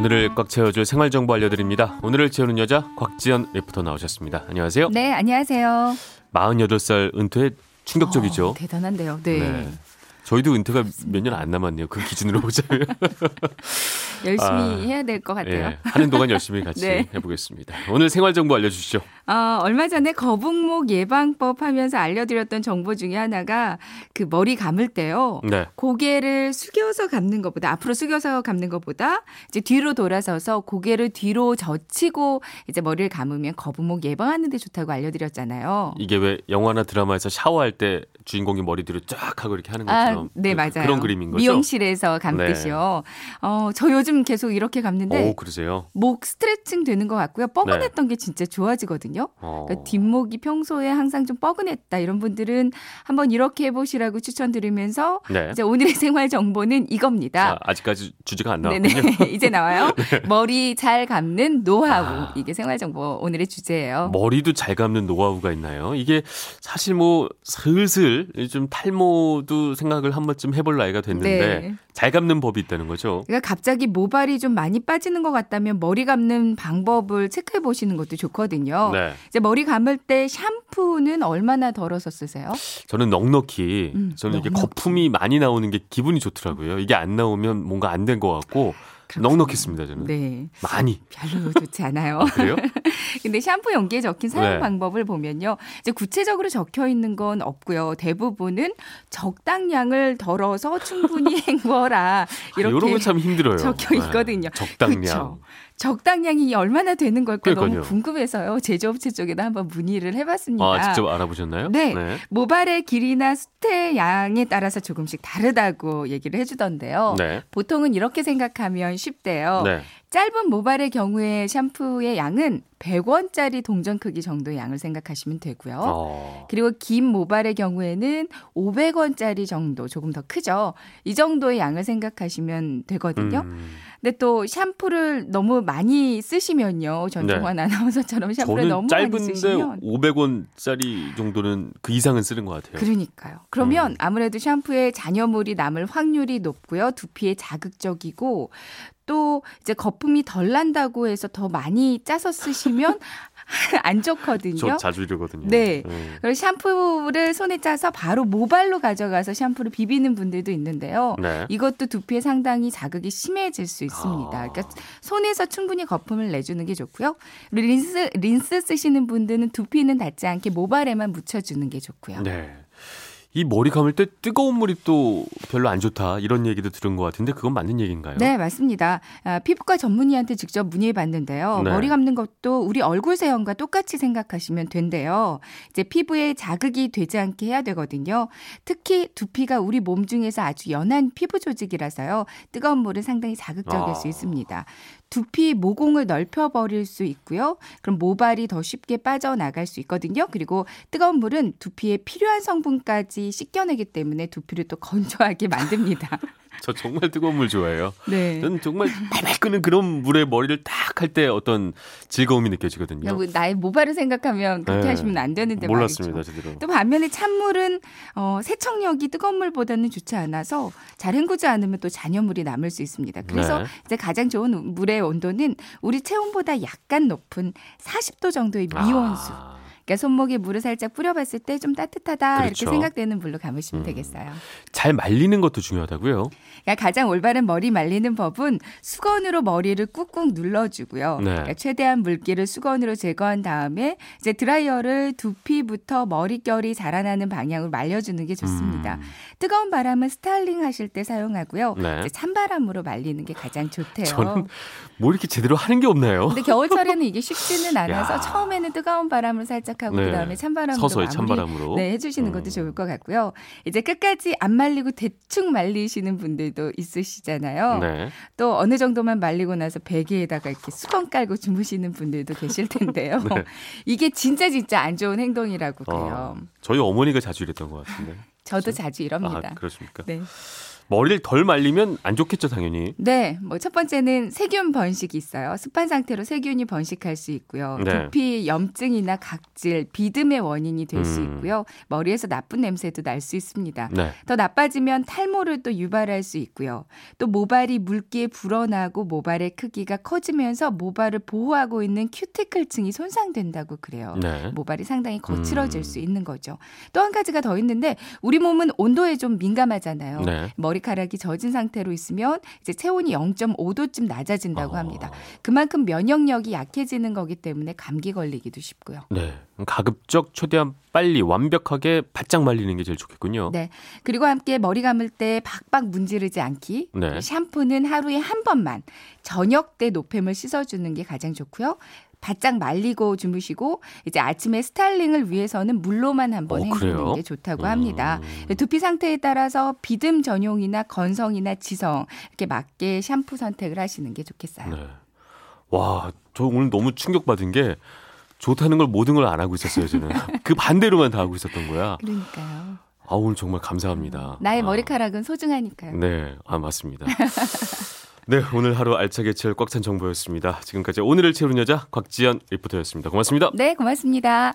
오늘을 꽉 채워줄 생활 정보 알려드립니다. 오늘을 채우는 여자 곽지연 리포터 나오셨습니다. 안녕하세요. 네, 안녕하세요. 48살 은퇴 충격적이죠. 어, 대단한데요. 네. 네. 저희도 은퇴가 몇 년 안 남았네요. 그 기준으로 보자면. 열심히 아, 해야 될 것 같아요. 예, 하는 동안 열심히 같이 네. 해보겠습니다. 오늘 생활 정보 알려주시죠. 어, 얼마 전에 거북목 예방법 하면서 알려드렸던 정보 중에 하나가 그 머리 감을 때요. 네. 고개를 숙여서 감는 것보다 앞으로 숙여서 감는 것보다 이제 뒤로 돌아서서 고개를 뒤로 젖히고 이제 머리를 감으면 거북목 예방하는 데 좋다고 알려드렸잖아요. 이게 왜 영화나 드라마에서 샤워할 때 주인공이 머리 뒤로 쫙 하고 이렇게 하는 것처럼 아, 네 그, 맞아요. 그런 그림인 거죠. 미용실에서 감듯이요. 네. 어, 저 요즘 계속 이렇게 감는데 오, 그러세요? 목 스트레칭 되는 것 같고요. 뻐근했던 네. 게 진짜 좋아지거든요. 어. 그러니까 뒷목이 평소에 항상 좀 뻐근했다 이런 분들은 한번 이렇게 해보시라고 추천드리면서 네. 이제 오늘의 생활 정보는 이겁니다. 아, 직까지 주제가 안 나왔군요. 이제 나와요. 네. 머리 잘 감는 노하우 아. 이게 생활 정보 오늘의 주제예요. 머리도 잘 감는 노하우가 있나요? 이게 사실 뭐 슬슬 좀 탈모도 생각을 한 번쯤 해볼 나이가 됐는데 네. 잘 감는 법이 있다는 거죠. 그러니까 갑자기 모발이 좀 많이 빠지는 것 같다면 머리 감는 방법을 체크해 보시는 것도 좋거든요. 네. 이제 머리 감을 때 샴푸는 얼마나 덜어서 쓰세요? 저는 넉넉히 음, 저는 넉넉히. 이게 거품이 많이 나오는 게 기분이 좋더라고요. 이게 안 나오면 뭔가 안 된 것 같고 넉넉했습니다, 저는. 네. 많이. 별로 좋지 않아요. 아, 그래요? 근데 샴푸 용기에 적힌 사용 네. 방법을 보면요. 이제 구체적으로 적혀 있는 건 없고요. 대부분은 적당량을 덜어서 충분히 헹궈라. 이렇게 아, 이런 거참 힘들어요. 적혀 네. 있거든요. 네. 적당량. 그쵸? 적당량이 얼마나 되는 걸까 그러니까요. 너무 궁금해서요. 제조업체 쪽에다 한번 문의를 해봤습니다. 아, 직접 알아보셨나요? 네. 네. 모발의 길이나 수태 양에 따라서 조금씩 다르다고 얘기를 해주던데요. 네. 보통은 이렇게 생각하면 쉽대요. 네. 짧은 모발의 경우에 샴푸의 양은 100원짜리 동전 크기 정도의 양을 생각하시면 되고요. 어. 그리고 긴 모발의 경우에는 500원짜리 정도 조금 더 크죠. 이 정도의 양을 생각하시면 되거든요. 음. 근데 또 샴푸를 너무 많이 쓰시면요. 전종환 네. 아나운서처럼 샴푸를 너무 많이 쓰시면 500원짜리 정도는 그 이상은 쓰는 것 같아요. 그러니까요. 그러면 음. 아무래도 샴푸에 잔여물이 남을 확률이 높고요. 두피에 자극적이고 또 이제 거품이 덜 난다고 해서 더 많이 짜서 쓰시면 안 좋거든요. 저 자주 이러거든요. 네. 네. 그리고 샴푸를 손에 짜서 바로 모발로 가져가서 샴푸를 비비는 분들도 있는데요. 네. 이것도 두피에 상당히 자극이 심해질 수 있습니다. 아. 그러니까 손에서 충분히 거품을 내주는 게 좋고요. 그리고 린스 린스 쓰시는 분들은 두피는 닿지 않게 모발에만 묻혀주는 게 좋고요. 네. 이 머리 감을 때 뜨거운 물이 또 별로 안 좋다 이런 얘기도 들은 것 같은데 그건 맞는 얘기인가요? 네 맞습니다. 아, 피부과 전문의한테 직접 문의해봤는데요. 네. 머리 감는 것도 우리 얼굴 세형과 똑같이 생각하시면 된대요. 이제 피부에 자극이 되지 않게 해야 되거든요. 특히 두피가 우리 몸 중에서 아주 연한 피부 조직이라서요. 뜨거운 물은 상당히 자극적일 아. 수 있습니다. 두피 모공을 넓혀버릴 수 있고요. 그럼 모발이 더 쉽게 빠져나갈 수 있거든요. 그리고 뜨거운 물은 두피에 필요한 성분까지 씻겨내기 때문에 두피를 또 건조하게 만듭니다. 저 정말 뜨거운 물 좋아해요. 네. 저는 정말 발발 끄는 그런 물에 머리를 딱 할 때 어떤 즐거움이 느껴지거든요. 뭐 나의 모발을 생각하면 그렇게 네. 하시면 안 되는데 몰랐습니다, 말이죠. 제대로. 또 반면에 찬물은 어, 세척력이 뜨거운 물보다는 좋지 않아서 잘 헹구지 않으면 또 잔여물이 남을 수 있습니다. 그래서 네. 이제 가장 좋은 물의 온도는 우리 체온보다 약간 높은 40도 정도의 미온수. 아. 그러니까 손목에 물을 살짝 뿌려봤을 때 좀 따뜻하다 그렇죠. 이렇게 생각되는 물로 감으시면 음. 되겠어요. 잘 말리는 것도 중요하다고요? 그러니까 가장 올바른 머리 말리는 법은 수건으로 머리를 꾹꾹 눌러주고요. 네. 그러니까 최대한 물기를 수건으로 제거한 다음에 이제 드라이어를 두피부터 머릿결이 자라나는 방향으로 말려주는 게 좋습니다. 음. 뜨거운 바람은 스타일링 하실 때 사용하고요. 네. 찬바람으로 말리는 게 가장 좋대요. 저는 뭐 이렇게 제대로 하는 게 없나요? 근데 겨울철에는 이게 쉽지는 않아서 처음에는 뜨거운 바람을 살짝 하고 네. 그다음에 찬바람으로 서서히 찬바람으로 네, 해주시는 것도 음. 좋을 것 같고요. 이제 끝까지 안 말리고 대충 말리시는 분들도 있으시잖아요. 네. 또 어느 정도만 말리고 나서 베개에다가 이렇게 수건 깔고 주무시는 분들도 계실 텐데요. 네. 이게 진짜 진짜 안 좋은 행동이라고 어, 그래요. 어, 저희 어머니가 자주 이랬던 것 같은데. 저도 그렇죠? 자주 이럽니다. 아, 그렇습니까? 네. 머리를 덜 말리면 안 좋겠죠, 당연히. 네. 뭐 첫 번째는 세균 번식이 있어요. 습한 상태로 세균이 번식할 수 있고요. 네. 두피 염증이나 각질, 비듬의 원인이 될수 음. 있고요. 머리에서 나쁜 냄새도 날 수 있습니다. 네. 더 나빠지면 탈모를 또 유발할 수 있고요. 또 모발이 물기에 불어나고 모발의 크기가 커지면서 모발을 보호하고 있는 큐티클층이 손상된다고 그래요. 네. 모발이 상당히 거칠어질 음. 수 있는 거죠. 또 한 가지가 더 있는데 우리 몸은 온도에 좀 민감하잖아요. 네. 머리카락이 젖은 상태로 있으면 이제 체온이 0.5도쯤 낮아진다고 어. 합니다. 그만큼 면역력이 약해지는 거기 때문에 감기 걸리기도 쉽고요. 네. 가급적 최대한 빨리 완벽하게 바짝 말리는 게 제일 좋겠군요. 네. 그리고 함께 머리 감을 때 박박 문지르지 않기. 네. 샴푸는 하루에 한 번만 저녁 때 노폐물 씻어주는 게 가장 좋고요. 바짝 말리고 주무시고 이제 아침에 스타일링을 위해서는 물로만 한번 어, 헹구는 게 좋다고 합니다. 음. 두피 상태에 따라서 비듬 전용이나 건성이나 지성 이렇게 맞게 샴푸 선택을 하시는 게 좋겠어요. 네. 와, 저 오늘 너무 충격받은 게 좋다는 걸 모든 걸 안 하고 있었어요, 저는. 그 반대로만 다 하고 있었던 거야. 그러니까요. 아, 오늘 정말 감사합니다. 나의 아. 머리카락은 소중하니까요. 네, 아, 맞습니다. 네, 오늘 하루 알차게 채울 꽉 찬 정보였습니다. 지금까지 오늘을 채우는 여자 곽지연 리포터였습니다. 고맙습니다. 네, 고맙습니다.